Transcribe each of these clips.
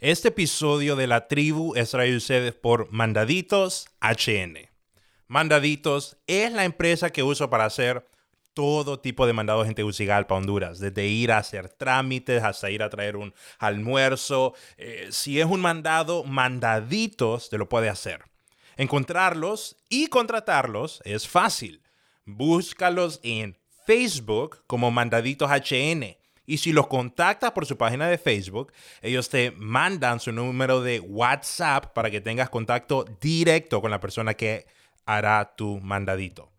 Este episodio de la tribu es traído ustedes por Mandaditos HN. Mandaditos es la empresa que uso para hacer todo tipo de mandados en Tegucigalpa, Honduras, desde ir a hacer trámites hasta ir a traer un almuerzo. Eh, si es un mandado, Mandaditos te lo puede hacer. Encontrarlos y contratarlos es fácil. Búscalos en Facebook como Mandaditos HN. Y si los contactas por su página de Facebook, ellos te mandan su número de WhatsApp para que tengas contacto directo con la persona que hará tu mandadito.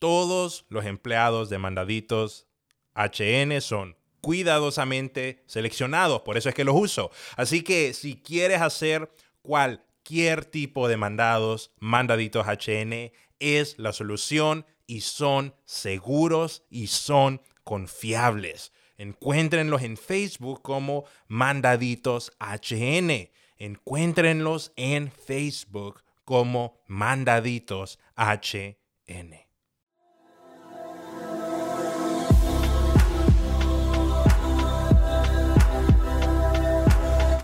Todos los empleados de mandaditos HN son cuidadosamente seleccionados, por eso es que los uso. Así que si quieres hacer cualquier tipo de mandados, mandaditos HN es la solución y son seguros y son confiables. Encuéntrenlos en Facebook como Mandaditos HN. Encuéntrenlos en Facebook como Mandaditos HN.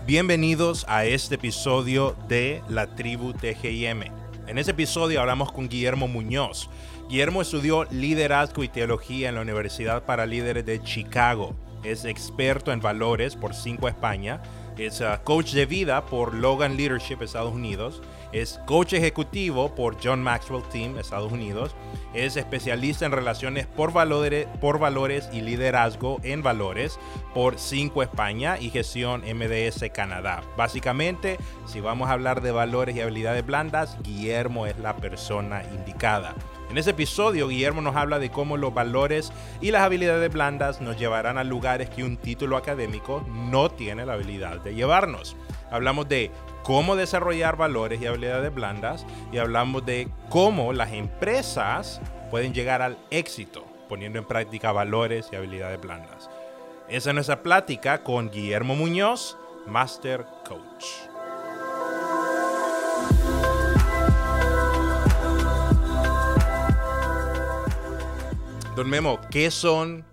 Bienvenidos a este episodio de La Tribu TGIM. En este episodio hablamos con Guillermo Muñoz. Guillermo estudió liderazgo y teología en la Universidad para Líderes de Chicago. Es experto en valores por Cinco España. Es uh, coach de vida por Logan Leadership Estados Unidos es coach ejecutivo por John Maxwell Team, Estados Unidos. Es especialista en relaciones por valores, por valores y liderazgo en valores por 5 España y gestión MDS Canadá. Básicamente, si vamos a hablar de valores y habilidades blandas, Guillermo es la persona indicada. En este episodio, Guillermo nos habla de cómo los valores y las habilidades blandas nos llevarán a lugares que un título académico no tiene la habilidad de llevarnos. Hablamos de cómo desarrollar valores y habilidades blandas y hablamos de cómo las empresas pueden llegar al éxito poniendo en práctica valores y habilidades blandas. Esa es nuestra plática con Guillermo Muñoz, Master Coach. Don Memo, ¿qué son,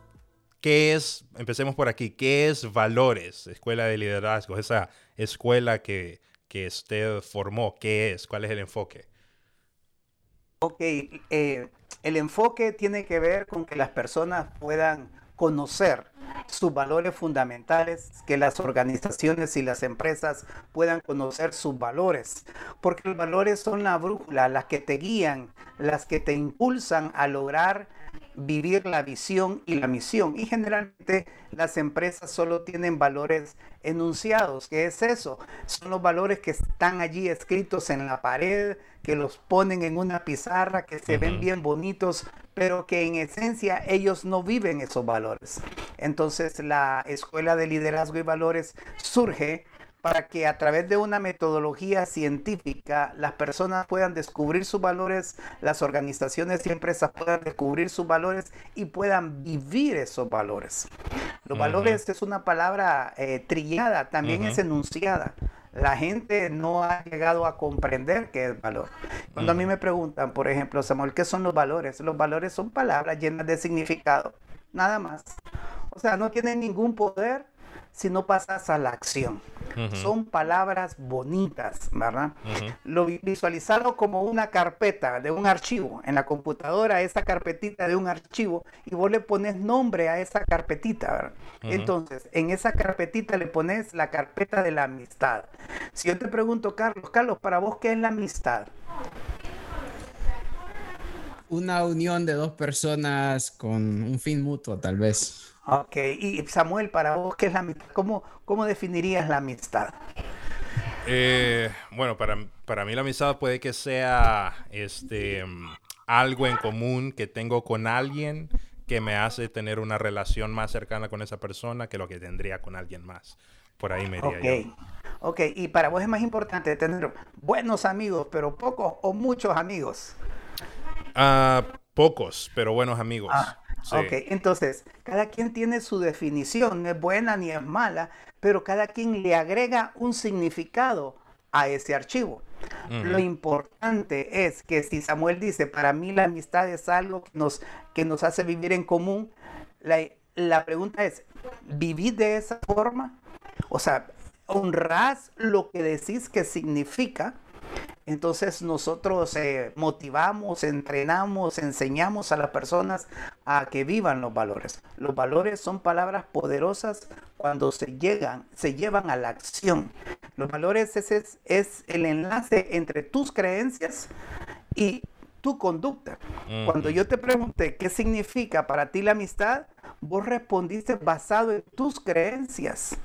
qué es, empecemos por aquí, qué es Valores, Escuela de Liderazgo, esa escuela que que usted formó? ¿Qué es? ¿Cuál es el enfoque? Ok, eh, el enfoque tiene que ver con que las personas puedan conocer sus valores fundamentales, que las organizaciones y las empresas puedan conocer sus valores, porque los valores son la brújula, las que te guían, las que te impulsan a lograr vivir la visión y la misión. Y generalmente las empresas solo tienen valores enunciados. ¿Qué es eso? Son los valores que están allí escritos en la pared, que los ponen en una pizarra, que se ven bien bonitos, pero que en esencia ellos no viven esos valores. Entonces la Escuela de Liderazgo y Valores surge para que a través de una metodología científica las personas puedan descubrir sus valores, las organizaciones y empresas puedan descubrir sus valores y puedan vivir esos valores. Los valores es una palabra eh, trillada, también es enunciada. La gente no ha llegado a comprender qué es valor. Cuando a mí me preguntan, por ejemplo, Samuel, ¿qué son los valores? Los valores son palabras llenas de significado, nada más. O sea, no tienen ningún poder si no pasas a la acción. Son palabras bonitas, ¿verdad? Lo visualizado como una carpeta de un archivo en la computadora, esa carpetita de un archivo, y vos le pones nombre a esa carpetita, ¿verdad? Entonces, en esa carpetita le pones la carpeta de la amistad. Si yo te pregunto, Carlos, Carlos, para vos, ¿qué es la amistad? Una unión de dos personas con un fin mutuo, tal vez. Ok, y Samuel, para vos, ¿qué es la amistad? ¿Cómo, cómo definirías la amistad? Eh, bueno, para, para mí la amistad puede que sea este, algo en común que tengo con alguien que me hace tener una relación más cercana con esa persona que lo que tendría con alguien más. Por ahí me diría okay. yo. Ok, y para vos es más importante tener buenos amigos, pero pocos o muchos amigos. Ah, pocos, pero buenos amigos. Ah, Ok, entonces, cada quien tiene su definición, no es buena ni es mala, pero cada quien le agrega un significado a ese archivo. Lo importante es que si Samuel dice, para mí la amistad es algo que nos, que nos hace vivir en común, la, la pregunta es, ¿vivir de esa forma? O sea, honras lo que decís que significa, entonces nosotros eh, motivamos, entrenamos, enseñamos a las personas a que vivan los valores. Los valores son palabras poderosas cuando se llegan, se llevan a la acción. Los valores es, es el enlace entre tus creencias y tu conducta. Cuando yo te pregunté qué significa para ti la amistad, vos respondiste basado en tus creencias.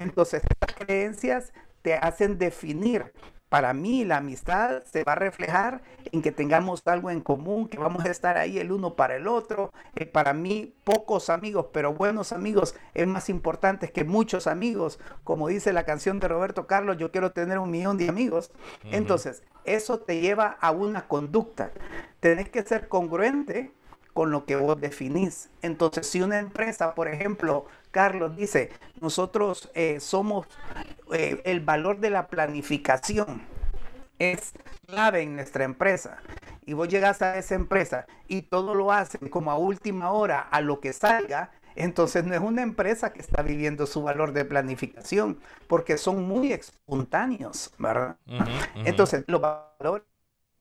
Entonces, estas creencias te hacen definir para mí la amistad se va a reflejar en que tengamos algo en común, que vamos a estar ahí el uno para el otro. Eh, para mí pocos amigos, pero buenos amigos es más importante que muchos amigos. Como dice la canción de Roberto Carlos, yo quiero tener un millón de amigos. Entonces, eso te lleva a una conducta. Tenés que ser congruente con lo que vos definís. Entonces, si una empresa, por ejemplo, Carlos dice, nosotros eh, somos eh, el valor de la planificación es clave en nuestra empresa. Y vos llegas a esa empresa y todo lo hacen como a última hora, a lo que salga, entonces no es una empresa que está viviendo su valor de planificación, porque son muy espontáneos, ¿verdad? Entonces, los valores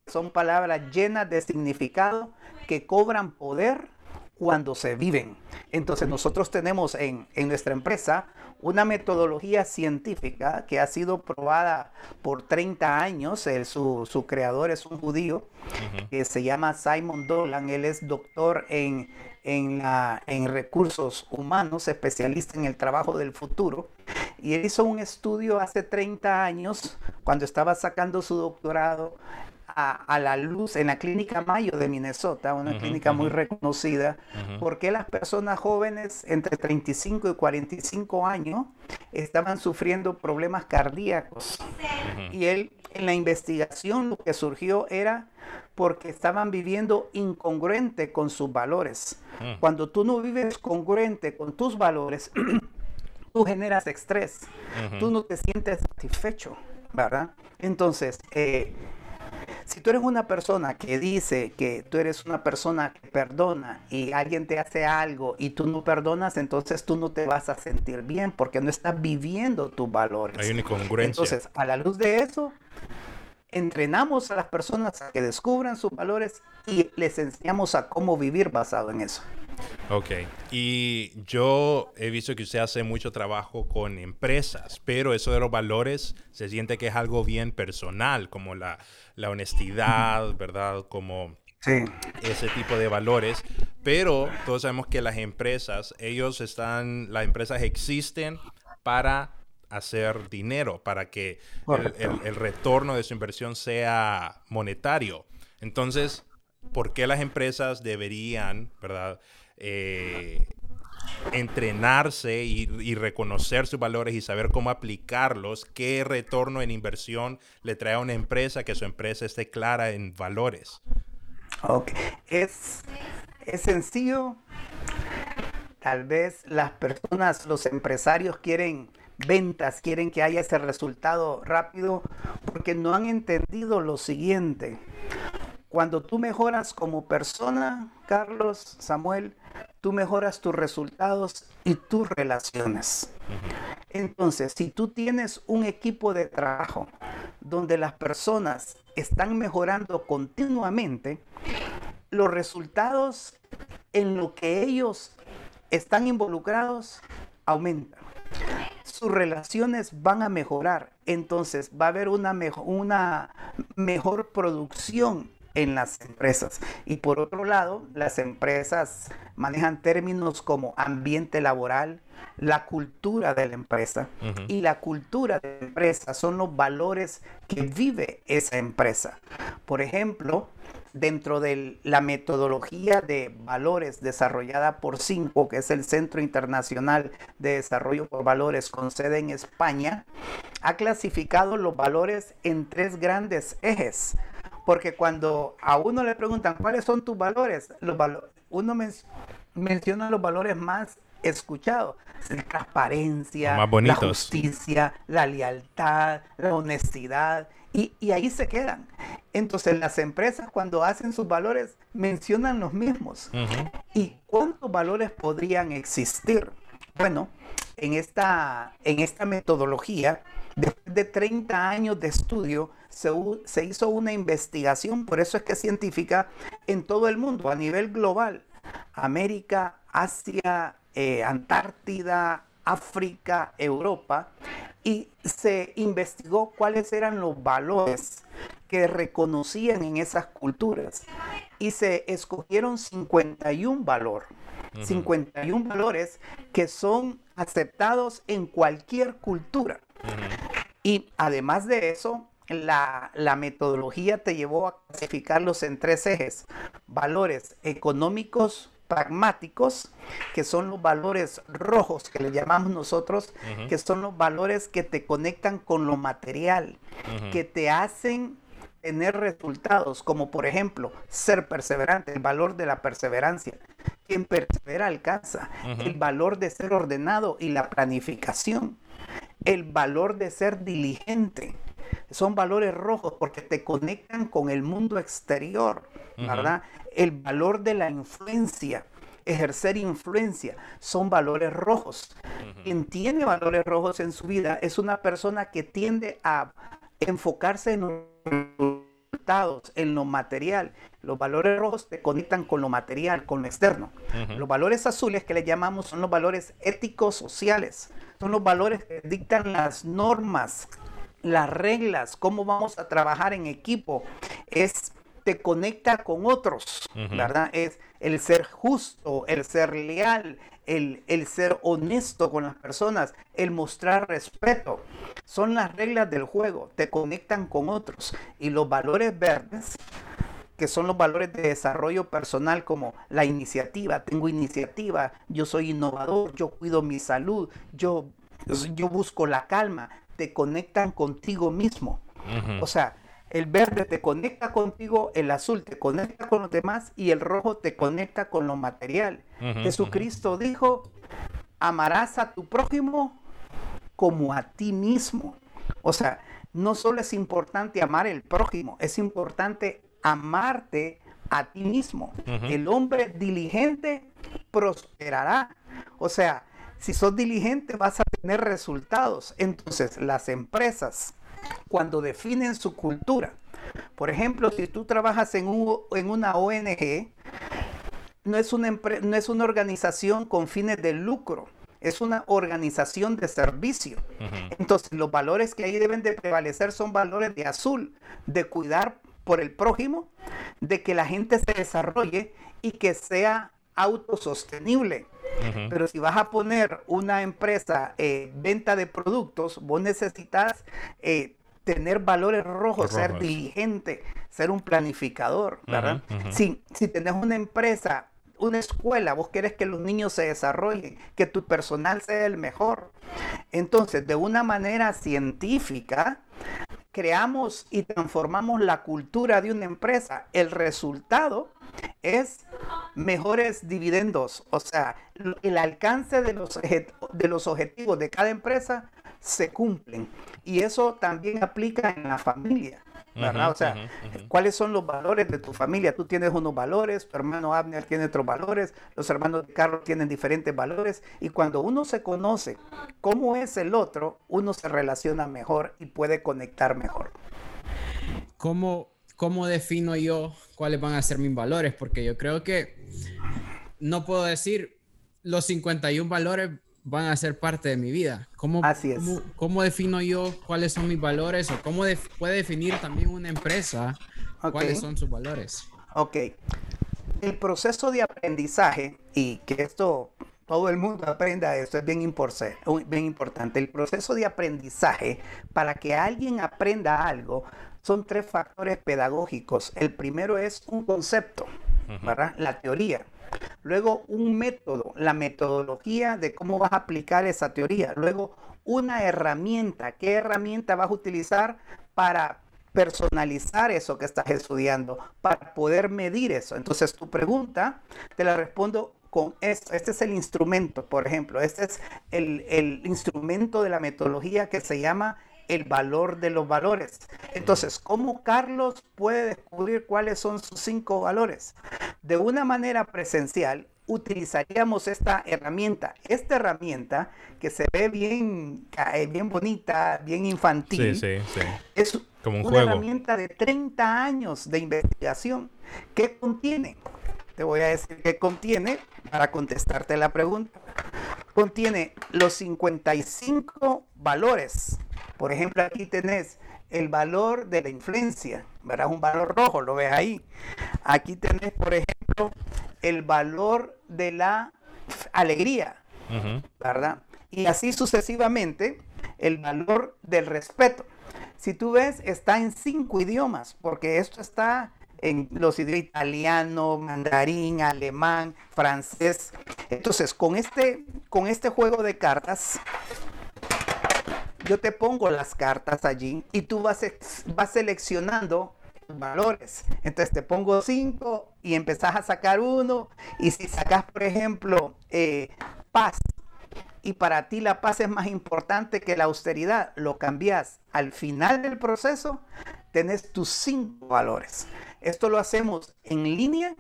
son palabras llenas de significado que cobran poder cuando se viven. Entonces nosotros tenemos en, nuestra empresa una metodología científica que ha sido probada por 30 años. su, creador es un judío que se llama Simon Dolan. Él es doctor en, en, la, en recursos humanos, especialista en el trabajo del futuro. Y él hizo un estudio hace 30 años, cuando estaba sacando su doctorado, a, la luz en la clínica Mayo de Minnesota, una clínica muy reconocida, porque las personas jóvenes entre 35 y 45 años estaban sufriendo problemas cardíacos. Y él, en la investigación, lo que surgió era porque estaban viviendo incongruente con sus valores. Cuando tú no vives congruente con tus valores, tú generas estrés, tú no te sientes satisfecho, ¿verdad? Entonces, eh, si tú eres una persona que dice que tú eres una persona que perdona y alguien te hace algo y tú no perdonas, entonces tú no te vas a sentir bien porque no estás viviendo tus valores. Hay una incongruencia. Entonces, a la luz de eso, entrenamos a las personas a que descubran sus valores y les enseñamos a cómo vivir basado en eso. Ok, y yo he visto que usted hace mucho trabajo con empresas, pero eso de los valores se siente que es algo bien personal, como la, la honestidad, ¿verdad? Como ese tipo de valores. Pero todos sabemos que las empresas, ellos están, las empresas existen para hacer dinero, para que el, el retorno de su inversión sea monetario. Entonces, ¿por qué las empresas deberían, ¿verdad? Eh, entrenarse y, reconocer sus valores y saber cómo aplicarlos, qué retorno en inversión le trae a una empresa, que su empresa esté clara en valores. Ok, es, es sencillo. Tal vez las personas, los empresarios quieren ventas, quieren que haya ese resultado rápido porque no han entendido lo siguiente. Cuando tú mejoras como persona, Carlos, Samuel, tú mejoras tus resultados y tus relaciones. Entonces, si tú tienes un equipo de trabajo donde las personas están mejorando continuamente, los resultados en lo que ellos están involucrados aumentan. Sus relaciones van a mejorar, entonces va a haber una, una mejor producción en las empresas. Y por otro lado, las empresas manejan términos como ambiente laboral, la cultura de la empresa. Y la cultura de la empresa son los valores que vive esa empresa. Por ejemplo, dentro de la metodología de valores desarrollada por CINCO, que es el Centro Internacional de Desarrollo por Valores con sede en España, ha clasificado los valores en tres grandes ejes. Porque cuando a uno le preguntan cuáles son tus valores, los uno menciona los valores más escuchados. La transparencia, la justicia, la lealtad, la honestidad. Y, ahí se quedan. Entonces las empresas cuando hacen sus valores mencionan los mismos. ¿Y cuántos valores podrían existir? Bueno, en esta, en esta metodología, después de 30 años de estudio, se, se hizo una investigación, por eso es que es científica, en todo el mundo, a nivel global. América, Asia, eh, Antártida, África, Europa, y se investigó cuáles eran los valores que reconocían en esas culturas. Y se escogieron 51 valores. 51 valores que son aceptados en cualquier cultura. Y además de eso, la, la, metodología te llevó a clasificarlos en tres ejes. Valores económicos, pragmáticos, que son los valores rojos que le llamamos nosotros, que son los valores que te conectan con lo material, que te hacen tener resultados, como por ejemplo ser perseverante, el valor de la perseverancia. Quien persevera alcanza, el valor de ser ordenado y la planificación, el valor de ser diligente. Son valores rojos porque te conectan con el mundo exterior, ¿verdad? El valor de la influencia, ejercer influencia, son valores rojos. Quien tiene valores rojos en su vida es una persona que tiende a enfocarse en los resultados, en lo material. Los valores rojos te conectan con lo material, con lo externo. Los valores azules que le llamamos son los valores éticos sociales. Son los valores que dictan las normas, las reglas, cómo vamos a trabajar en equipo. Es te conecta con otros, ¿verdad? Es el ser justo, el ser leal, el, el, ser honesto con las personas, el mostrar respeto. Son las reglas del juego, te conectan con otros. Y los valores verdes, que son los valores de desarrollo personal como la iniciativa, tengo iniciativa, yo soy innovador, yo cuido mi salud, yo, yo busco la calma, te conectan contigo mismo. O sea, el verde te conecta contigo, el azul te conecta con los demás y el rojo te conecta con lo material. Jesucristo dijo, amarás a tu prójimo como a ti mismo. O sea, no solo es importante amar al prójimo, es importante amarte a ti mismo. El hombre diligente prosperará. O sea, si sos diligente vas a tener resultados. Entonces, las empresas cuando definen su cultura. Por ejemplo, si tú trabajas en, en una ONG, no es una, no es una organización con fines de lucro, es una organización de servicio. Entonces, los valores que ahí deben de prevalecer son valores de azul, de cuidar por el prójimo, de que la gente se desarrolle y que sea autosostenible. Pero si vas a poner una empresa eh, venta de productos, vos necesitas eh, tener valores rojos, ser diligente, ser un planificador, ¿verdad? Si, si tenés una empresa, una escuela, vos querés que los niños se desarrollen, que tu personal sea el mejor. Entonces, de una manera científica, creamos y transformamos la cultura de una empresa. El resultado es mejores dividendos, o sea, el alcance de los, de los objetivos de cada empresa se cumplen. Y eso también aplica en la familia. ¿Verdad? o sea, ¿cuáles son los valores de tu familia? Tú tienes unos valores, tu hermano Abner tiene otros valores, los hermanos de Carlos tienen diferentes valores, y cuando uno se conoce cómo es el otro, uno se relaciona mejor y puede conectar mejor. ¿Cómo, cómo defino yo cuáles van a ser mis valores? Porque yo creo que no puedo decir los 51 valores van a ser parte de mi vida. ¿Cómo, Así es. Cómo, defino yo cuáles son mis valores o cómo puede definir también una empresa cuáles son sus valores? Ok. El proceso de aprendizaje, y que esto todo el mundo aprenda esto, es bien, bien importante. El proceso de aprendizaje, para que alguien aprenda algo, son tres factores pedagógicos. El primero es un concepto, ¿verdad? La teoría. Luego un método, la metodología de cómo vas a aplicar esa teoría. Luego una herramienta, qué herramienta vas a utilizar para personalizar eso que estás estudiando, para poder medir eso. Entonces tu pregunta te la respondo con esto. Este es el instrumento, por ejemplo. Este es el, el instrumento de la metodología que se llama el valor de los valores. Entonces, ¿cómo Carlos puede descubrir cuáles son sus cinco valores? De una manera presencial, utilizaríamos esta herramienta. Esta herramienta que se ve bien, eh, bien bonita, bien infantil, es Como un una herramienta de 30 años de investigación. ¿Qué contiene? Te voy a decir qué contiene para contestarte la pregunta. Contiene los 55 valores. Por ejemplo, aquí tenés el valor de la influencia, ¿verdad? Un valor rojo, lo ves ahí. Aquí tenés, por ejemplo, el valor de la alegría, ¿verdad? Y así sucesivamente, el valor del respeto. Si tú ves, está en cinco idiomas, porque esto está en los idiomas italiano, mandarín, alemán, francés. Entonces, con este, con este juego de cartas, yo te pongo las cartas allí y tú vas, vas seleccionando valores. Entonces te pongo 5 y empezás a sacar uno. Y si sacas, por ejemplo, eh, paz, y para ti la paz es más importante que la austeridad, lo cambias al final del proceso, tenés tus cinco valores. Esto lo hacemos en línea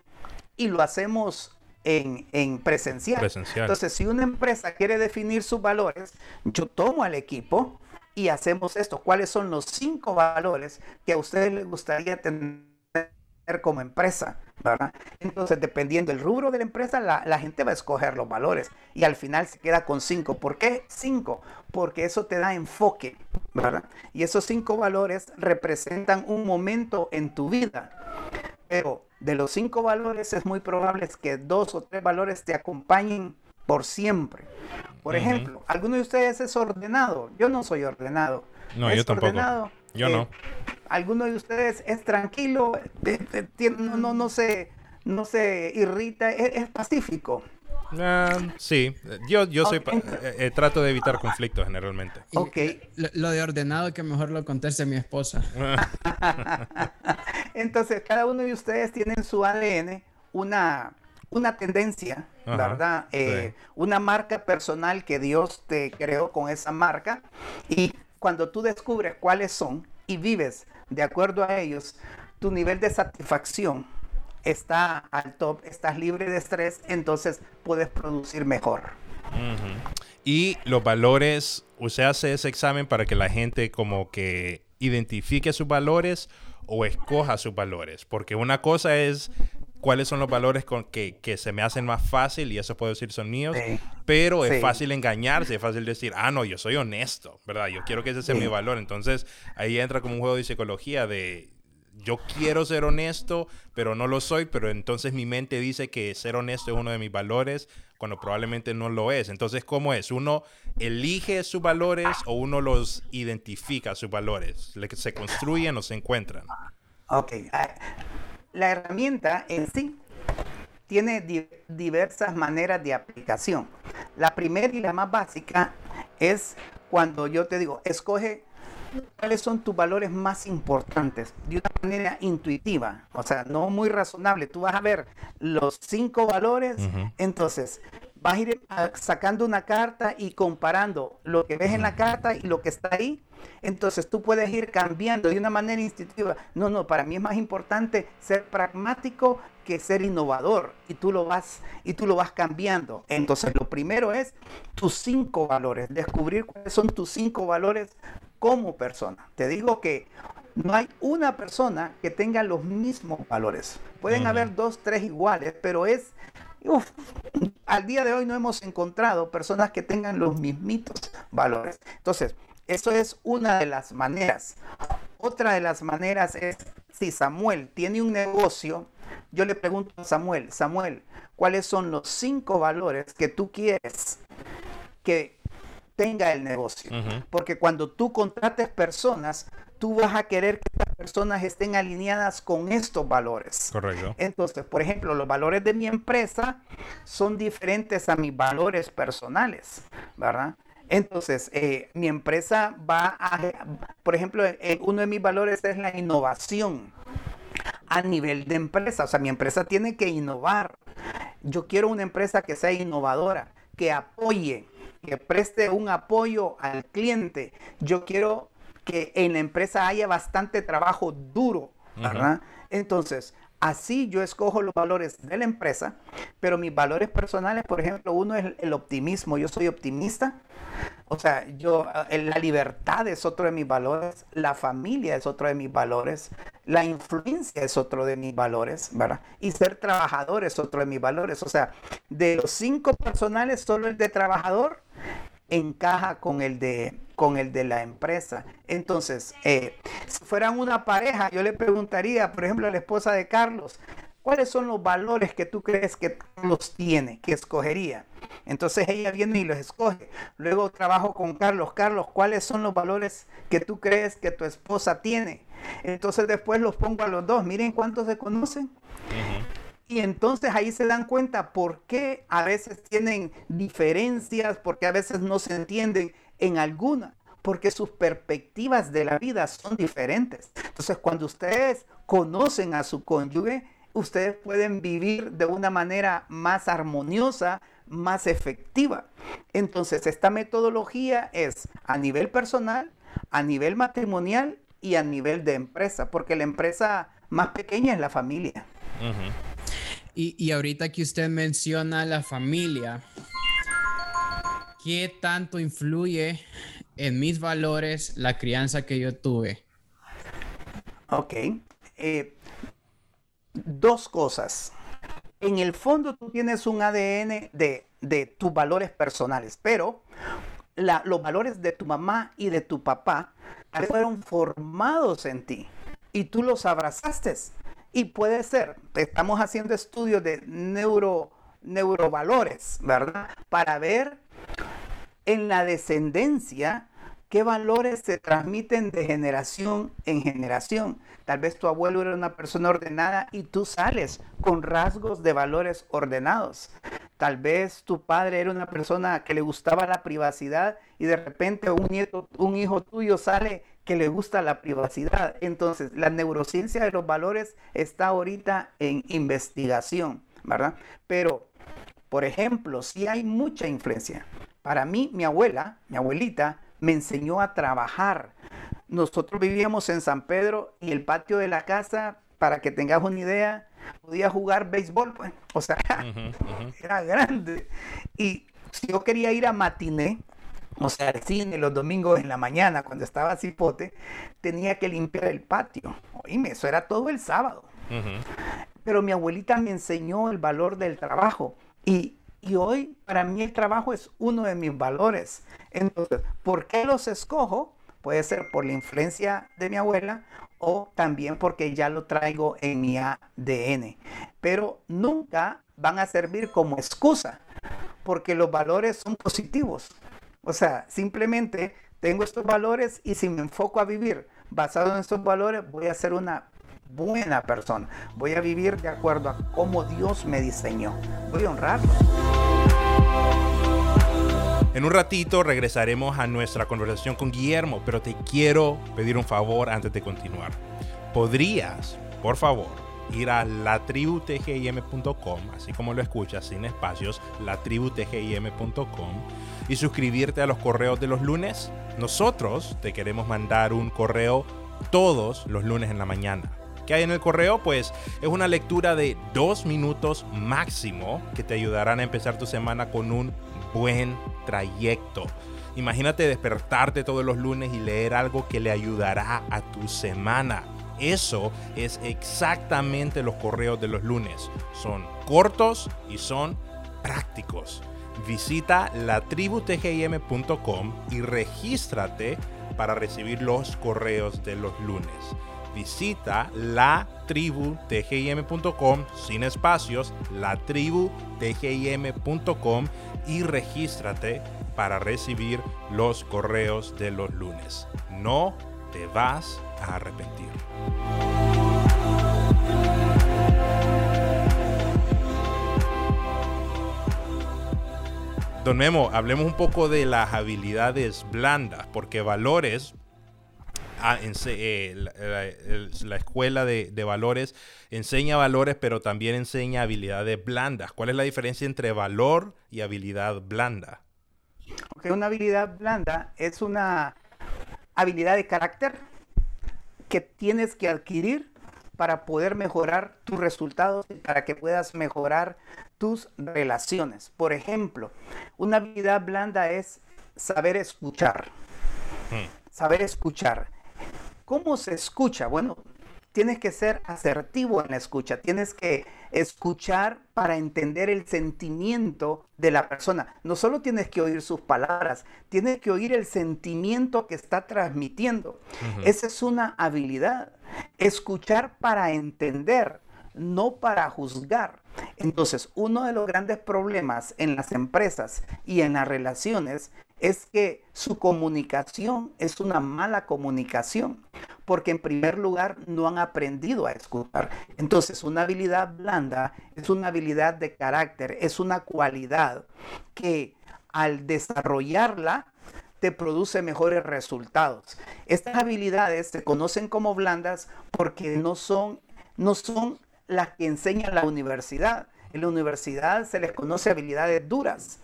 y lo hacemos en, en presencial. presencial. Entonces, si una empresa quiere definir sus valores, yo tomo al equipo y hacemos esto. ¿Cuáles son los cinco valores que a ustedes les gustaría tener como empresa? ¿verdad? Entonces, dependiendo del rubro de la empresa, la, la, gente va a escoger los valores y al final se queda con cinco. ¿Por qué cinco? Porque eso te da enfoque, ¿verdad? Y esos cinco valores representan un momento en tu vida. Pero de los cinco valores es muy probable que dos o tres valores te acompañen por siempre. Por ejemplo, ¿alguno de ustedes es ordenado? Yo no soy ordenado. No, yo tampoco. Yo no. Eh, ¿Alguno de ustedes es tranquilo? Eh, eh, no, no, no, se, no se irrita, es, pacífico. Uh, sí, yo, yo soy eh, trato de evitar conflictos generalmente. Ok. Lo, lo, de ordenado que mejor lo conteste mi esposa. Entonces, cada uno de ustedes tiene en su ADN una, una tendencia, Ajá, ¿verdad? Eh, sí. Una marca personal que Dios te creó con esa marca y cuando tú descubres cuáles son y vives de acuerdo a ellos, tu nivel de satisfacción está al top, estás libre de estrés, entonces puedes producir mejor. Uh -huh. Y los valores, usted hace ese examen para que la gente como que identifique sus valores o escoja sus valores, porque una cosa es cuáles son los valores con que, que, se me hacen más fácil y eso puedo decir son míos, sí. pero es sí. fácil engañarse, es fácil decir, ah, no, yo soy honesto, ¿verdad? Yo quiero que ese sea sí. mi valor. Entonces ahí entra como un juego de psicología de yo quiero ser honesto, pero no lo soy, pero entonces mi mente dice que ser honesto es uno de mis valores cuando probablemente no lo es. Entonces, ¿cómo es? ¿Uno elige sus valores o uno los identifica sus valores? ¿Se construyen o se encuentran? Ok. La herramienta en sí tiene di diversas maneras de aplicación. La primera y la más básica es cuando yo te digo, escoge cuáles son tus valores más importantes de una manera intuitiva, o sea, no muy razonable. Tú vas a ver los cinco valores, uh -huh. entonces vas a ir sacando una carta y comparando lo que ves en la carta y lo que está ahí. Entonces tú puedes ir cambiando de una manera instintiva. No, no, para mí es más importante ser pragmático que ser innovador y tú lo vas y tú lo vas cambiando. Entonces lo primero es tus cinco valores, descubrir cuáles son tus cinco valores como persona. Te digo que no hay una persona que tenga los mismos valores. Pueden uh -huh. haber dos, tres iguales, pero es Uf, al día de hoy no hemos encontrado personas que tengan los mismitos valores. Entonces, eso es una de las maneras. Otra de las maneras es si Samuel tiene un negocio, yo le pregunto a Samuel, Samuel, ¿cuáles son los cinco valores que tú quieres que tenga el negocio? Uh -huh. Porque cuando tú contrates personas, tú vas a querer que estas personas estén alineadas con estos valores. Correcto. Entonces, por ejemplo, los valores de mi empresa son diferentes a mis valores personales, ¿verdad? Entonces, eh, mi empresa va a, por ejemplo, eh, uno de mis valores es la innovación a nivel de empresa. O sea, mi empresa tiene que innovar. Yo quiero una empresa que sea innovadora, que apoye, que preste un apoyo al cliente. Yo quiero que en la empresa haya bastante trabajo duro, ¿verdad? Uh -huh. Entonces, Así yo escojo los valores de la empresa, pero mis valores personales, por ejemplo, uno es el optimismo. Yo soy optimista. O sea, yo, eh, la libertad es otro de mis valores, la familia es otro de mis valores, la influencia es otro de mis valores, ¿verdad? Y ser trabajador es otro de mis valores. O sea, de los cinco personales, solo el de trabajador encaja con el de, con el de la empresa. Entonces, eh, si fueran una pareja, yo le preguntaría, por ejemplo, a la esposa de Carlos, ¿cuáles son los valores que tú crees que Carlos tiene, que escogería? Entonces ella viene y los escoge. Luego trabajo con Carlos. Carlos, ¿cuáles son los valores que tú crees que tu esposa tiene? Entonces después los pongo a los dos. Miren cuántos se conocen. Y entonces ahí se dan cuenta por qué a veces tienen diferencias, porque a veces no se entienden en alguna, porque sus perspectivas de la vida son diferentes. Entonces cuando ustedes conocen a su cónyuge, ustedes pueden vivir de una manera más armoniosa, más efectiva. Entonces esta metodología es a nivel personal, a nivel matrimonial y a nivel de empresa, porque la empresa más pequeña es la familia. Y, ahorita que usted menciona la familia, ¿qué tanto influye en mis valores la crianza que yo tuve? Ok. Eh, dos cosas. En el fondo tú tienes un ADN de, de tus valores personales, pero los valores de tu mamá y de tu papá fueron formados en ti y tú los abrazaste. Y puede ser, estamos haciendo estudios de neuro, neurovalores, ¿verdad? Para ver en la descendencia qué valores se transmiten de generación en generación. Tal vez tu abuelo era una persona ordenada y tú sales con rasgos de valores ordenados. Tal vez tu padre era una persona que le gustaba la privacidad y de repente un nieto, un hijo tuyo sale que le gusta la privacidad. Entonces, la neurociencia de los valores está ahorita en investigación, ¿verdad? Pero, por ejemplo, si hay mucha influencia. Para mí, mi abuela, mi abuelita, me enseñó a trabajar. Nosotros vivíamos en San Pedro y el patio de la casa, para que tengas una idea, podía jugar béisbol, pues. O sea, era grande. Y si yo quería ir a matiné, o sea, al cine los domingos en la mañana, cuando estaba cipote, tenía que limpiar el patio. Oíme, eso era todo el sábado. Pero mi abuelita me enseñó el valor del trabajo. Y, y hoy para mí el trabajo es uno de mis valores. Entonces, ¿por qué los escojo? Puede ser por la influencia de mi abuela o también porque ya lo traigo en mi ADN. Pero nunca van a servir como excusa, porque los valores son positivos. O sea, simplemente tengo estos valores y si me enfoco a vivir basado en estos valores, voy a ser una buena persona. Voy a vivir de acuerdo a cómo Dios me diseñó. Voy a honrarlo. En un ratito regresaremos a nuestra conversación con Guillermo, pero te quiero pedir un favor antes de continuar. ¿Podrías, por favor, ir a latributgim.com, así como lo escuchas, sin espacios, latributgim.com y suscribirte a los correos de los lunes. Nosotros te queremos mandar un correo todos los lunes en la mañana. ¿Qué hay en el correo? Pues es una lectura de dos minutos máximo que te ayudarán a empezar tu semana con un buen trayecto. Imagínate despertarte todos los lunes y leer algo que le ayudará a tu semana. Eso es exactamente los correos de los lunes. Son cortos y son prácticos. Visita latributgim.com y regístrate para recibir los correos de los lunes. Visita latributgim.com sin espacios, latributgim.com y regístrate para recibir los correos de los lunes. No te vas a arrepentir. Don Memo, hablemos un poco de las habilidades blandas, porque valores, eh, la, escuela de, valores enseña valores, pero también enseña habilidades blandas. ¿Cuál es la diferencia entre valor y habilidad blanda? una habilidad blanda es una habilidad de carácter que tienes que adquirir para poder mejorar tus resultados y para que puedas mejorar tus relaciones. Por ejemplo, una habilidad blanda es saber escuchar. Hmm. Saber escuchar. ¿Cómo se escucha? Bueno, tienes que ser asertivo en la escucha, tienes que escuchar para entender el sentimiento de la persona. No solo tienes que oír sus palabras, tienes que oír el sentimiento que está transmitiendo. Esa es una habilidad. Escuchar para entender, no para juzgar. Entonces, uno de los grandes problemas en las empresas y en las relaciones es que su comunicación es una mala comunicación, porque en primer lugar no han aprendido a escuchar. Entonces, una habilidad blanda es una habilidad de carácter, es una cualidad que al desarrollarla te produce mejores resultados. Estas habilidades se conocen como blandas porque no son, no son las que enseña la universidad en la universidad se les conoce habilidades duras,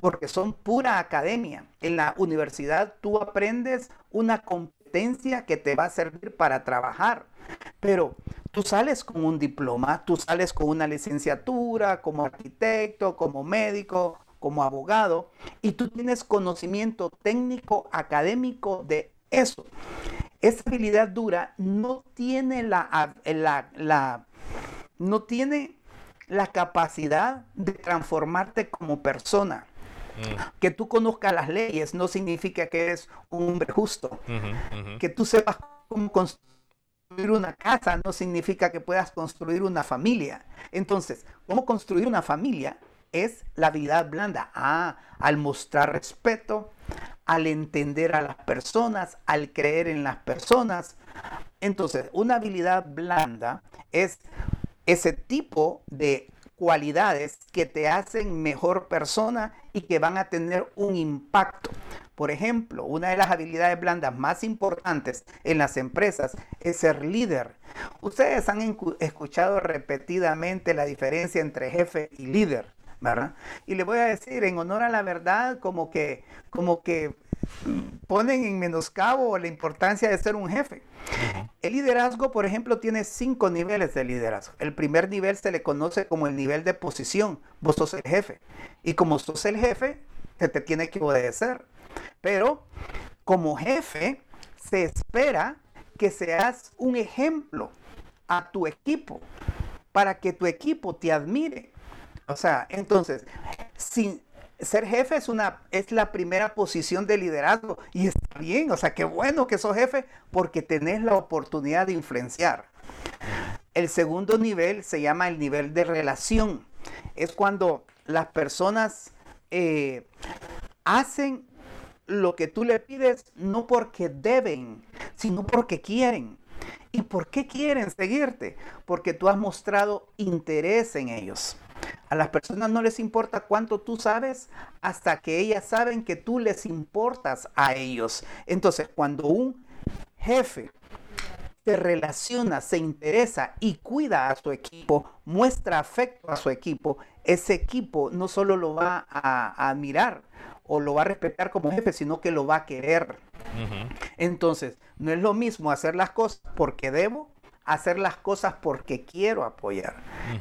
porque son pura academia. En la universidad tú aprendes una competencia que te va a servir para trabajar, pero tú sales con un diploma, tú sales con una licenciatura como arquitecto, como médico, como abogado, y tú tienes conocimiento técnico, académico de eso. Esa habilidad dura no tiene la, no tiene la capacidad de transformarte como persona. Mm. Que tú conozcas las leyes no significa que eres un hombre justo. Que tú sepas cómo construir una casa no significa que puedas construir una familia. Entonces, cómo construir una familia es la habilidad blanda. Ah, al mostrar respeto, al entender a las personas, al creer en las personas. Entonces, una habilidad blanda es ese tipo de cualidades que te hacen mejor persona y que van a tener un impacto. Por ejemplo, una de las habilidades blandas más importantes en las empresas es ser líder. Ustedes han escuchado repetidamente la diferencia entre jefe y líder, ¿verdad? Y le voy a decir en honor a la verdad como que como que ponen en menoscabo la importancia de ser un jefe. El liderazgo, por ejemplo, tiene cinco niveles de liderazgo. El primer nivel se le conoce como el nivel de posición. Vos sos el jefe. Y como sos el jefe, te, te tiene que obedecer. Pero como jefe, se espera que seas un ejemplo a tu equipo para que tu equipo te admire. O sea, entonces, si ser jefe es, una, es la primera posición de liderazgo y está bien, o sea, qué bueno que sos jefe porque tenés la oportunidad de influenciar. El segundo nivel se llama el nivel de relación. Es cuando las personas eh, hacen lo que tú le pides no porque deben, sino porque quieren. ¿Y por qué quieren seguirte? Porque tú has mostrado interés en ellos. A las personas no les importa cuánto tú sabes hasta que ellas saben que tú les importas a ellos. Entonces, cuando un jefe se relaciona, se interesa y cuida a su equipo, muestra afecto a su equipo, ese equipo no solo lo va a, admirar o lo va a respetar como jefe, sino que lo va a querer. Entonces, no es lo mismo hacer las cosas porque debo hacer las cosas porque quiero apoyar.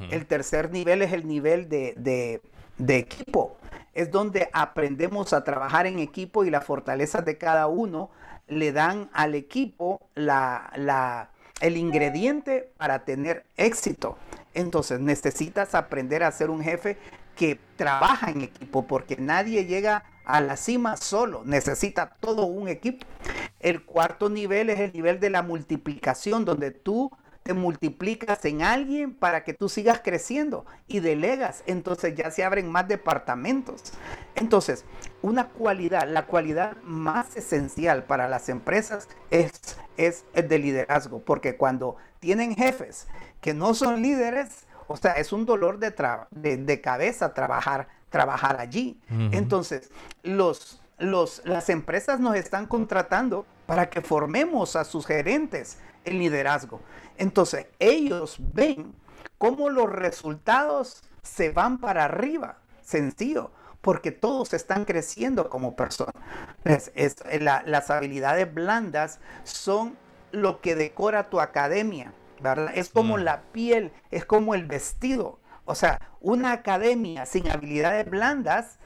El tercer nivel es el nivel de, equipo. Es donde aprendemos a trabajar en equipo y las fortalezas de cada uno le dan al equipo la, el ingrediente para tener éxito. Entonces necesitas aprender a ser un jefe que trabaja en equipo porque nadie llega a la cima solo, necesita todo un equipo. El cuarto nivel es el nivel de la multiplicación, donde tú te multiplicas en alguien para que tú sigas creciendo y delegas. Entonces ya se abren más departamentos. Entonces, una cualidad, la cualidad más esencial para las empresas es, es el de liderazgo, porque cuando tienen jefes que no son líderes, o sea, es un dolor de, de, cabeza trabajar, trabajar allí. Entonces, los, los, las empresas nos están contratando para que formemos a sus gerentes en liderazgo. Entonces, ellos ven cómo los resultados se van para arriba. Sencillo, porque todos están creciendo como personas. las habilidades blandas son lo que decora tu academia ¿verdad? Es como mm. la piel, es como el vestido. O sea, una academia sin habilidades blandas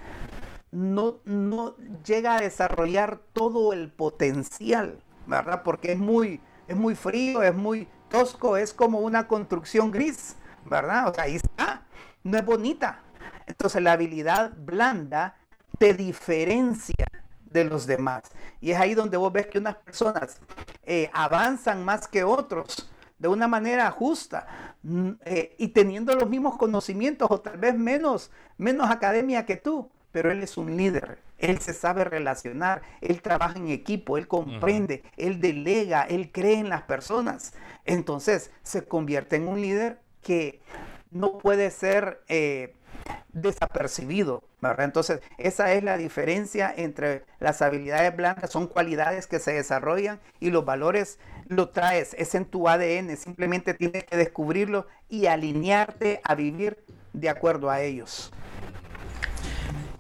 no, no llega a desarrollar todo el potencial, ¿verdad? Porque es muy, es muy frío, es muy tosco, es como una construcción gris, ¿verdad? O sea, ahí está, no es bonita. Entonces la habilidad blanda te diferencia de los demás. Y es ahí donde vos ves que unas personas eh, avanzan más que otros de una manera justa mm, eh, y teniendo los mismos conocimientos o tal vez menos, menos academia que tú, pero él es un líder, él se sabe relacionar, él trabaja en equipo, él comprende, él delega, él cree en las personas. Entonces se convierte en un líder que no puede ser eh, desapercibido, ¿verdad? Entonces, esa es la diferencia entre las habilidades blancas, son cualidades que se desarrollan y los valores lo traes, es en tu ADN, simplemente tienes que descubrirlo y alinearte a vivir de acuerdo a ellos.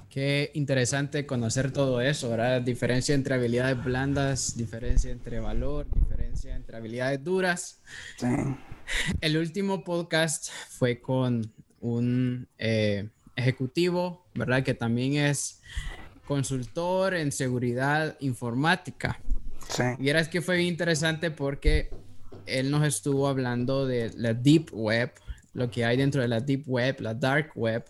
Qué interesante conocer todo eso, ¿verdad? Diferencia entre habilidades blandas, diferencia entre valor, diferencia entre habilidades duras. Sí. El último podcast fue con un eh, ejecutivo, ¿verdad? Que también es consultor en seguridad informática. Sí. Y era que fue interesante porque él nos estuvo hablando de la deep web, lo que hay dentro de la deep web, la dark web,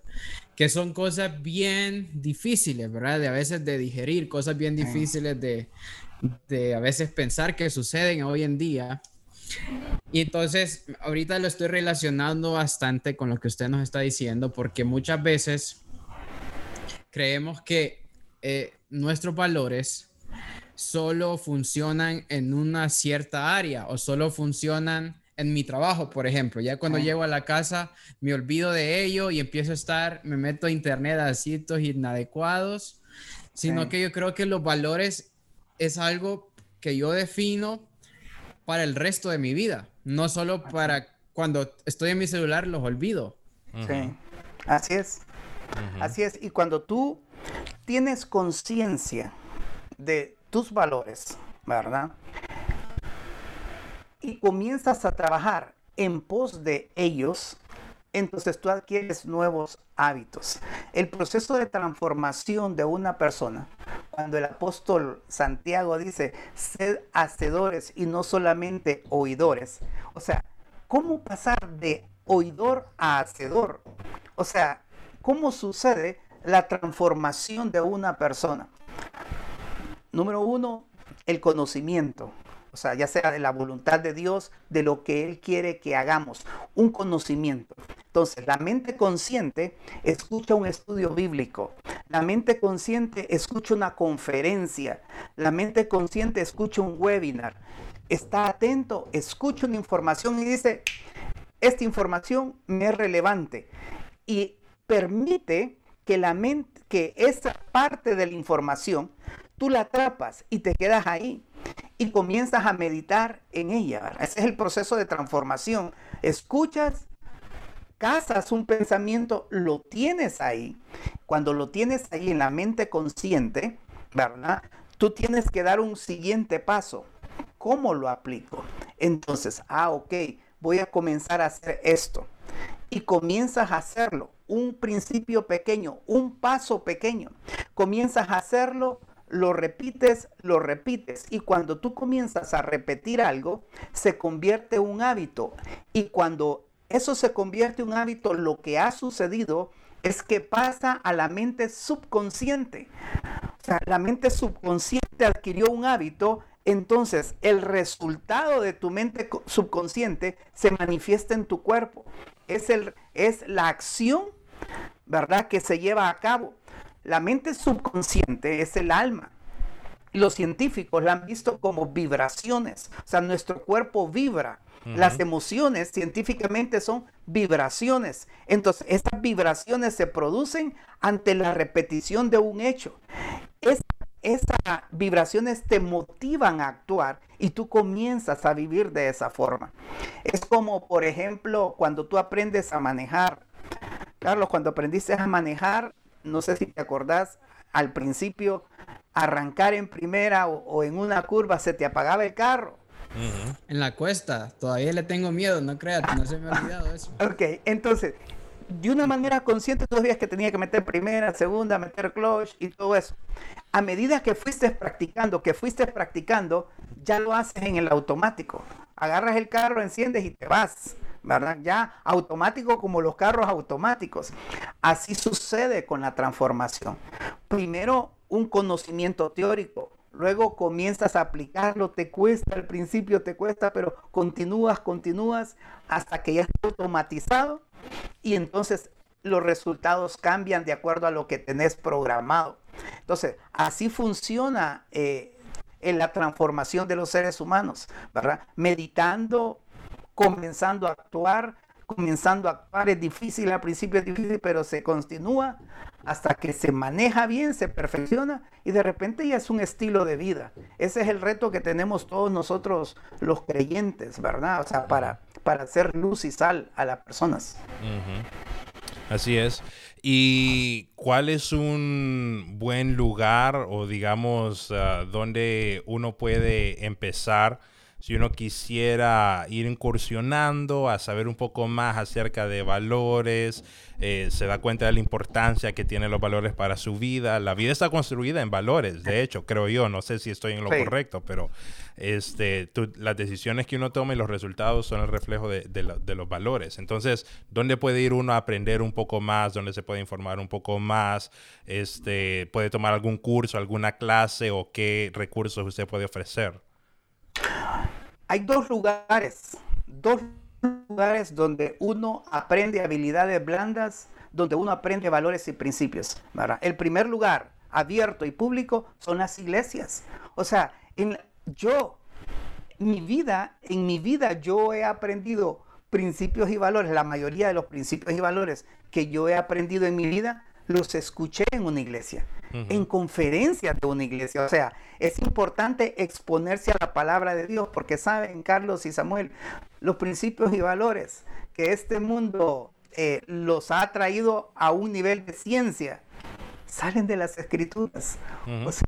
que son cosas bien difíciles, ¿verdad? De a veces de digerir, cosas bien difíciles de, de a veces pensar que suceden hoy en día. Y entonces, ahorita lo estoy relacionando bastante con lo que usted nos está diciendo, porque muchas veces creemos que eh, nuestros valores solo funcionan en una cierta área o solo funcionan en mi trabajo, por ejemplo. Ya cuando llego a la casa me olvido de ello y empiezo a estar, me meto a internet a sitios inadecuados, sino que yo creo que los valores es algo que yo defino para el resto de mi vida, no solo para cuando estoy en mi celular los olvido. Sí, así es. Así es. Y cuando tú tienes conciencia de tus valores, ¿verdad? Y comienzas a trabajar en pos de ellos, entonces tú adquieres nuevos hábitos. El proceso de transformación de una persona, cuando el apóstol Santiago dice, sed hacedores y no solamente oidores. O sea, ¿cómo pasar de oidor a hacedor? O sea, ¿cómo sucede la transformación de una persona? Número uno, el conocimiento. O sea, ya sea de la voluntad de Dios, de lo que Él quiere que hagamos, un conocimiento. Entonces, la mente consciente escucha un estudio bíblico, la mente consciente escucha una conferencia, la mente consciente escucha un webinar, está atento, escucha una información y dice, esta información me es relevante y permite que la mente, que esa parte de la información, tú la atrapas y te quedas ahí y comienzas a meditar en ella. Ese es el proceso de transformación. Escuchas, cazas un pensamiento, lo tienes ahí. Cuando lo tienes ahí en la mente consciente, ¿verdad? Tú tienes que dar un siguiente paso. ¿Cómo lo aplico? Entonces, ah, ok, voy a comenzar a hacer esto. Y comienzas a hacerlo. Un principio pequeño, un paso pequeño. Comienzas a hacerlo lo repites, lo repites. Y cuando tú comienzas a repetir algo, se convierte en un hábito. Y cuando eso se convierte en un hábito, lo que ha sucedido es que pasa a la mente subconsciente. O sea, la mente subconsciente adquirió un hábito, entonces el resultado de tu mente subconsciente se manifiesta en tu cuerpo. Es, el, es la acción, ¿verdad?, que se lleva a cabo. La mente subconsciente es el alma. Los científicos la han visto como vibraciones. O sea, nuestro cuerpo vibra. Las emociones científicamente son vibraciones. Entonces, esas vibraciones se producen ante la repetición de un hecho. esas vibraciones te motivan a actuar y tú comienzas a vivir de esa forma. Es como, por ejemplo, cuando tú aprendes a manejar. Carlos, cuando aprendiste a manejar, no sé si te acordás, al principio arrancar en primera o, en una curva se te apagaba el carro. En la cuesta. Todavía le tengo miedo, no creas, no se me ha olvidado eso. Ok, entonces, de una manera consciente tú sabías que tenía que meter primera, segunda, meter clutch y todo eso. A medida que fuiste practicando, que fuiste practicando, ya lo haces en el automático. Agarras el carro, enciendes y te vas. ¿Verdad? Ya automático como los carros automáticos. Así sucede con la transformación. Primero un conocimiento teórico, luego comienzas a aplicarlo, te cuesta, al principio te cuesta, pero continúas, continúas hasta que ya está automatizado y entonces los resultados cambian de acuerdo a lo que tenés programado. Entonces, así funciona eh, en la transformación de los seres humanos, ¿verdad? Meditando, comenzando a actuar, comenzando a actuar. Es difícil, al principio es difícil, pero se continúa hasta que se maneja bien, se perfecciona y de repente ya es un estilo de vida. Ese es el reto que tenemos todos nosotros los creyentes, ¿verdad? O sea, para, para hacer luz y sal a las personas. Así es. ¿Y cuál es un buen lugar o digamos uh, donde uno puede empezar? Si uno quisiera ir incursionando a saber un poco más acerca de valores, eh, se da cuenta de la importancia que tienen los valores para su vida. La vida está construida en valores, de hecho, creo yo, no sé si estoy en lo correcto, pero este, las decisiones que uno toma y los resultados son el reflejo de, los valores. Entonces, ¿dónde puede ir uno a aprender un poco más? ¿Dónde se puede informar un poco más? Este, ¿Puede tomar algún curso, alguna clase o qué recursos usted puede ofrecer? Hay dos lugares, dos lugares donde uno aprende habilidades blandas, donde uno aprende valores y principios. El primer lugar abierto y público son las iglesias. O sea, yo, mi vida, en mi vida yo he aprendido principios y valores, la mayoría de los principios y valores que yo he aprendido en mi vida los escuché en una iglesia, en conferencias de una iglesia. O sea, es importante exponerse a la palabra de Dios, porque saben, Carlos y Samuel, los principios y valores que este mundo eh, los ha traído a un nivel de ciencia, salen de las escrituras. O sea,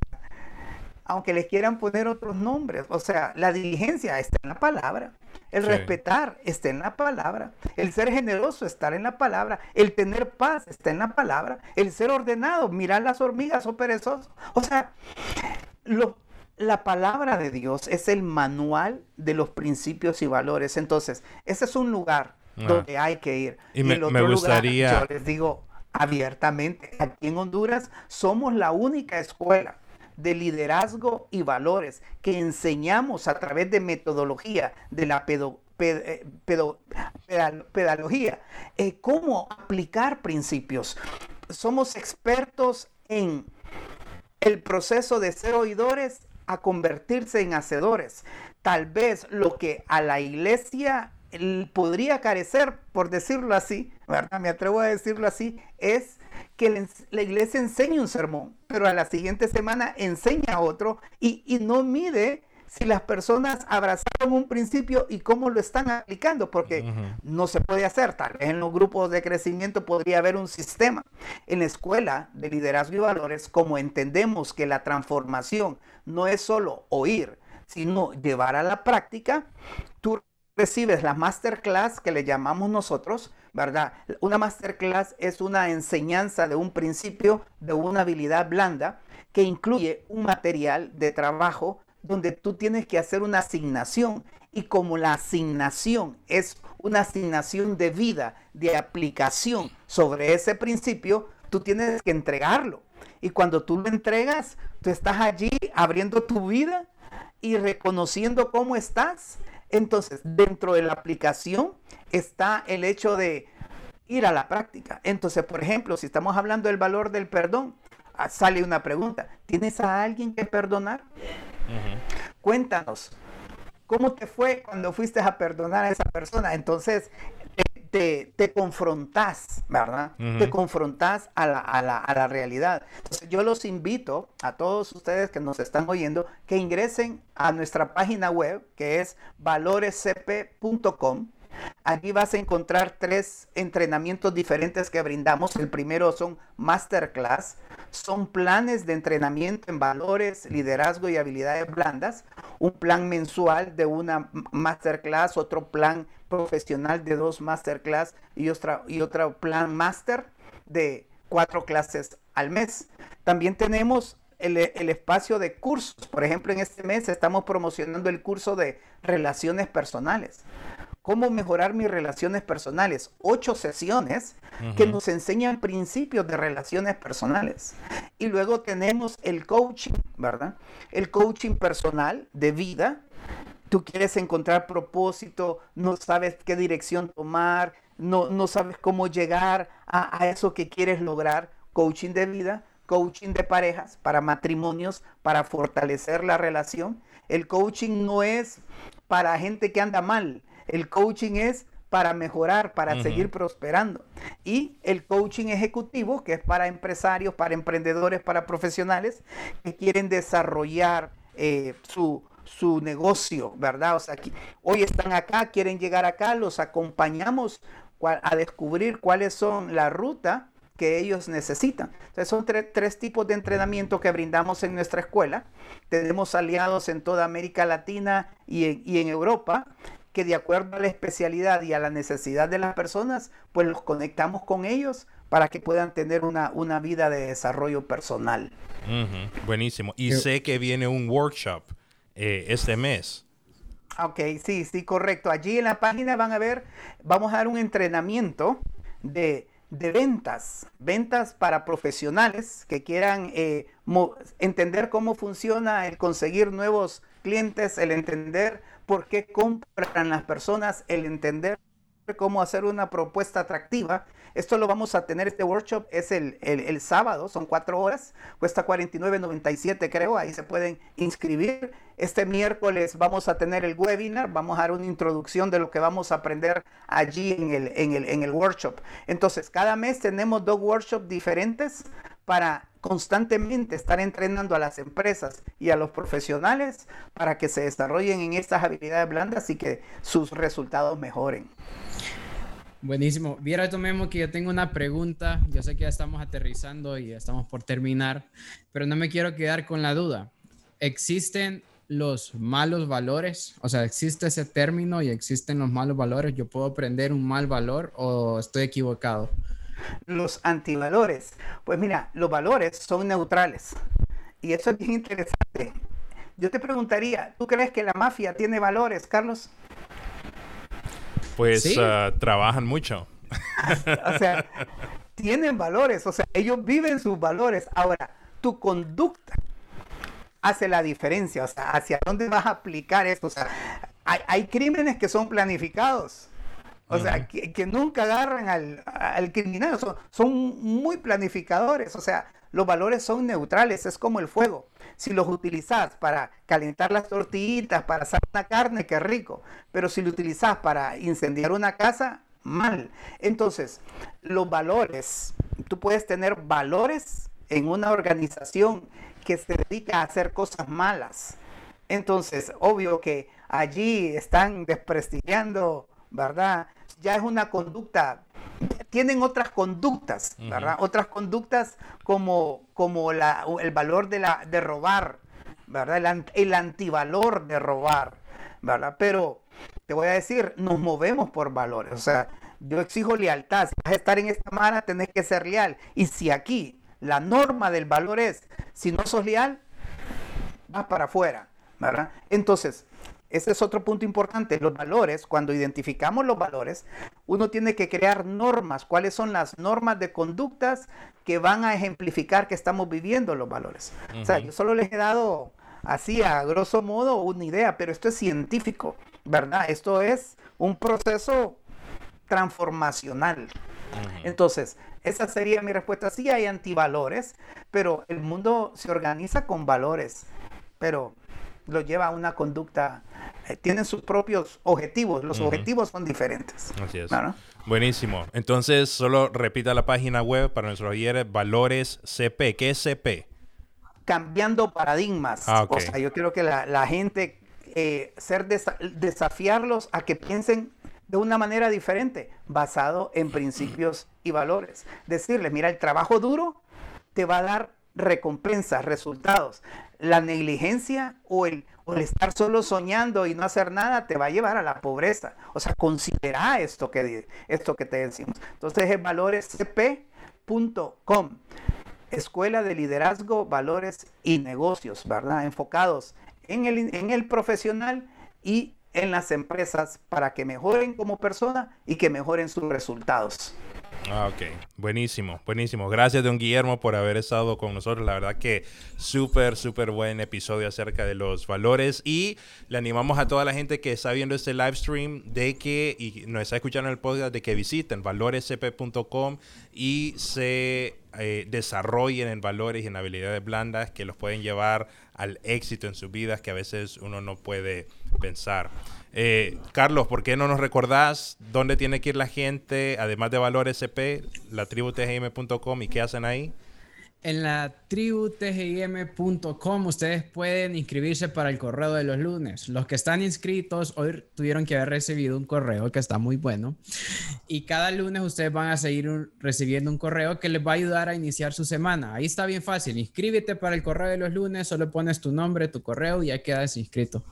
aunque les quieran poner otros nombres, o sea, la diligencia está en la palabra. El respetar está en la palabra. El ser generoso está en la palabra. El tener paz está en la palabra. El ser ordenado, mirar las hormigas o perezosos. O sea, la palabra de Dios es el manual de los principios y valores. Entonces, ese es un lugar ah. donde hay que ir. Y, me, gustaría... yo les digo abiertamente, aquí en Honduras somos la única escuela de liderazgo y valores que enseñamos a través de metodología de la eh, pedagogía, eh, cómo aplicar principios. Somos expertos en el proceso de ser oidores a convertirse en hacedores. Tal vez lo que a la iglesia podría carecer, por decirlo así, ¿verdad? Me atrevo a decirlo así, es que la iglesia enseña un sermón, pero a la siguiente semana enseña otro y, no mide si las personas abrazaron un principio y cómo lo están aplicando, porque no se puede hacer tal. En los grupos de crecimiento podría haber un sistema. En la escuela de liderazgo y valores, como entendemos que la transformación no es solo oír, sino llevar a la práctica, tú recibes la masterclass que le llamamos nosotros, ¿verdad? Una masterclass es una enseñanza de un principio, de una habilidad blanda que incluye un material de trabajo donde tú tienes que hacer una asignación y como la asignación es una asignación de vida, de aplicación sobre ese principio, tú tienes que entregarlo. Y cuando tú lo entregas, tú estás allí abriendo tu vida y reconociendo cómo estás entonces, dentro de la aplicación está el hecho de ir a la práctica. Entonces, por ejemplo, si estamos hablando del valor del perdón, ah, sale una pregunta. ¿Tienes a alguien que perdonar? Cuéntanos, ¿cómo te fue cuando fuiste a perdonar a esa persona? Entonces, te, te, confrontas, ¿verdad? Te confrontas a la, a, la, a la, realidad. Entonces, yo los invito a todos ustedes que nos están oyendo que ingresen a nuestra página web que es valorescp.com Allí vas a encontrar tres entrenamientos diferentes que brindamos. El primero son masterclass, son planes de entrenamiento en valores, liderazgo y habilidades blandas. Un plan mensual de una masterclass, otro plan profesional de dos masterclass y, otra, y otro plan master de cuatro clases al mes. También tenemos el, el, espacio de cursos. Por ejemplo, en este mes estamos promocionando el curso de relaciones personales. ¿Cómo mejorar mis relaciones personales? Ocho sesiones que nos enseñan principios de relaciones personales. Y luego tenemos el coaching, ¿verdad? El coaching personal de vida. Tú quieres encontrar propósito, no sabes qué dirección tomar, no, no sabes cómo llegar a, a eso que quieres lograr. Coaching de vida, coaching de parejas, para matrimonios, para fortalecer la relación. El coaching no es para gente que anda mal. El coaching es para mejorar, para seguir prosperando. Y el coaching ejecutivo, que es para empresarios, para emprendedores, para profesionales que quieren desarrollar eh, su, su negocio, ¿verdad? O sea, aquí, hoy están acá, quieren llegar acá, los acompañamos a descubrir cuáles son la ruta que ellos necesitan. Entonces son tres tipos de entrenamiento que brindamos en nuestra escuela. Tenemos aliados en toda América Latina y y en Europa que de acuerdo a la especialidad y a la necesidad de las personas, pues los conectamos con ellos para que puedan tener una, una vida de desarrollo personal. Buenísimo. Y sé que viene un workshop eh, este mes. Ok, sí, sí, correcto. Allí en la página van a ver, vamos a dar un entrenamiento de, de ventas, ventas para profesionales que quieran eh, entender cómo funciona el conseguir nuevos clientes, el entender por qué compran las personas, el entender cómo hacer una propuesta atractiva. Esto lo vamos a tener, este workshop es el, el, sábado, son cuatro horas, cuesta 49.97 creo, ahí se pueden inscribir. Este miércoles vamos a tener el webinar, vamos a dar una introducción de lo que vamos a aprender allí en el, en el, en el workshop. Entonces, cada mes tenemos dos workshops diferentes para constantemente estar entrenando a las empresas y a los profesionales para que se desarrollen en estas habilidades blandas y que sus resultados mejoren. Buenísimo. Viera tu Memo que yo tengo una pregunta. Yo sé que ya estamos aterrizando y estamos por terminar, pero no me quiero quedar con la duda. ¿Existen los malos valores? O sea, ¿existe ese término y existen los malos valores? ¿Yo puedo aprender un mal valor o estoy equivocado? Los antivalores. Pues mira, los valores son neutrales. Y eso es bien interesante. Yo te preguntaría, ¿tú crees que la mafia tiene valores, Carlos? Pues ah, trabajan mucho. o sea, tienen valores, o sea, ellos viven sus valores. Ahora, tu conducta hace la diferencia, o sea, hacia dónde vas a aplicar esto. O sea, hay crímenes que son planificados o sea, que, nunca agarran al, criminal, son, muy planificadores, o sea, los valores son neutrales, es como el fuego. Si los utilizas para calentar las tortillitas, para hacer una carne, qué rico, pero si lo utilizas para incendiar una casa, mal. Entonces, los valores, tú puedes tener valores en una organización que se dedica a hacer cosas malas. Entonces, obvio que allí están desprestigiando, ¿verdad? Ya es una conducta, tienen otras conductas, ¿verdad? Otras conductas como, como la, el valor de, la, de robar, ¿verdad? El, antivalor de robar, ¿verdad? Pero te voy a decir, nos movemos por valores, o sea, yo exijo lealtad, si vas a estar en esta mara, tenés que ser leal. Y si aquí la norma del valor es, si no sos leal, vas para afuera, ¿verdad? Entonces, ese es otro punto importante. Los valores, cuando identificamos los valores, uno tiene que crear normas. ¿Cuáles son las normas de conductas que van a ejemplificar que estamos viviendo los valores? O sea, yo solo les he dado así a grosso modo una idea, pero esto es científico, ¿verdad? Esto es un proceso transformacional. Entonces, esa sería mi respuesta. Sí hay antivalores, pero el mundo se organiza con valores, pero lo lleva a una conducta eh, tienen sus propios objetivos. Los objetivos son diferentes. Así es. Buenísimo. Entonces, solo repita la página web para nuestros oyentes, Valores CP. ¿Qué es CP? Cambiando paradigmas. Ah, o sea, yo quiero que la, gente, eh, ser desafiarlos a que piensen de una manera diferente, basado en principios y valores. Decirles, mira, el trabajo duro te va a dar recompensas, resultados. La negligencia o el, estar solo soñando y no hacer nada te va a llevar a la pobreza. O sea, considera esto que, esto que te decimos. Entonces es valorescp.com. Escuela de Liderazgo, Valores y Negocios, ¿verdad? Enfocados en el, en el profesional y en las empresas para que mejoren como persona y que mejoren sus resultados. Ah, ok, buenísimo, buenísimo. Gracias, don Guillermo, por haber estado con nosotros. La verdad que súper, súper buen episodio acerca de los valores. Y le animamos a toda la gente que está viendo este live stream de que, y nos está escuchando el podcast, de que visiten valorescp.com y se eh, desarrollen en valores y en habilidades blandas que los pueden llevar al éxito en sus vidas que a veces uno no puede pensar. Eh, Carlos, ¿por qué no nos recordás dónde tiene que ir la gente, además de Valor SP, la tributgm.com y qué hacen ahí? En la tributgim.com ustedes pueden inscribirse para el correo de los lunes. Los que están inscritos hoy tuvieron que haber recibido un correo que está muy bueno. Y cada lunes ustedes van a seguir recibiendo un correo que les va a ayudar a iniciar su semana. Ahí está bien fácil. Inscríbete para el correo de los lunes, solo pones tu nombre, tu correo y ya quedas inscrito.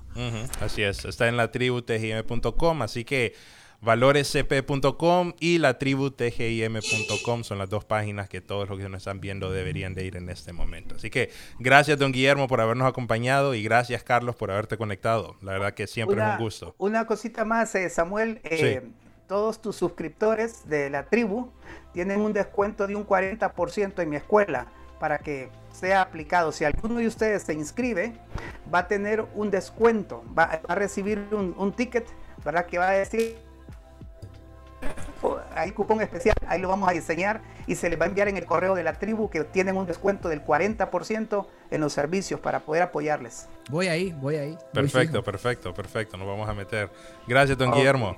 Así es. Está en la tributgim.com. Así que valorescp.com y la tribu tgim.com son las dos páginas que todos los que nos están viendo deberían de ir en este momento. Así que gracias don Guillermo por habernos acompañado y gracias Carlos por haberte conectado. La verdad que siempre es un gusto. Una cosita más, eh, Samuel. Eh, todos tus suscriptores de la tribu tienen un descuento de un 40% en mi escuela para que sea aplicado. Si alguno de ustedes se inscribe, va a tener un descuento, va, a recibir un, un ticket, ¿verdad? Que va a decir hay cupón especial, ahí lo vamos a diseñar y se les va a enviar en el correo de la tribu que tienen un descuento del 40% en los servicios para poder apoyarles. Voy ahí, voy ahí. Perfecto, perfecto, perfecto, nos vamos a meter. Gracias, don Guillermo.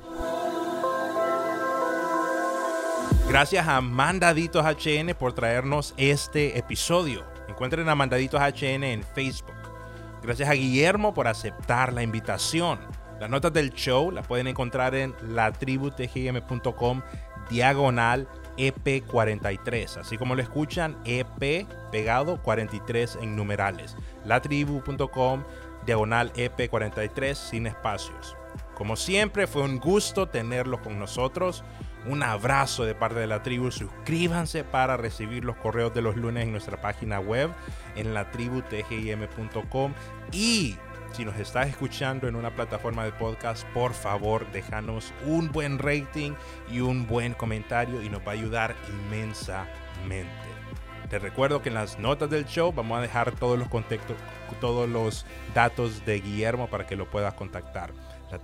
Gracias a Mandaditos HN por traernos este episodio. Encuentren a Mandaditos HN en Facebook. Gracias a Guillermo por aceptar la invitación. Las notas del show las pueden encontrar en latributgm.com diagonal EP43, así como lo escuchan, EP pegado 43 en numerales. Latribu.com diagonal EP43 sin espacios. Como siempre, fue un gusto tenerlos con nosotros. Un abrazo de parte de la tribu. Suscríbanse para recibir los correos de los lunes en nuestra página web en latributgm.com y si nos estás escuchando en una plataforma de podcast, por favor, déjanos un buen rating y un buen comentario y nos va a ayudar inmensamente. Te recuerdo que en las notas del show vamos a dejar todos los contactos, todos los datos de Guillermo para que lo puedas contactar. La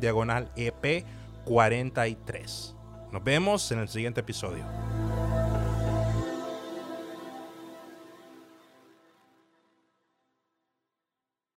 diagonal EP43. Nos vemos en el siguiente episodio.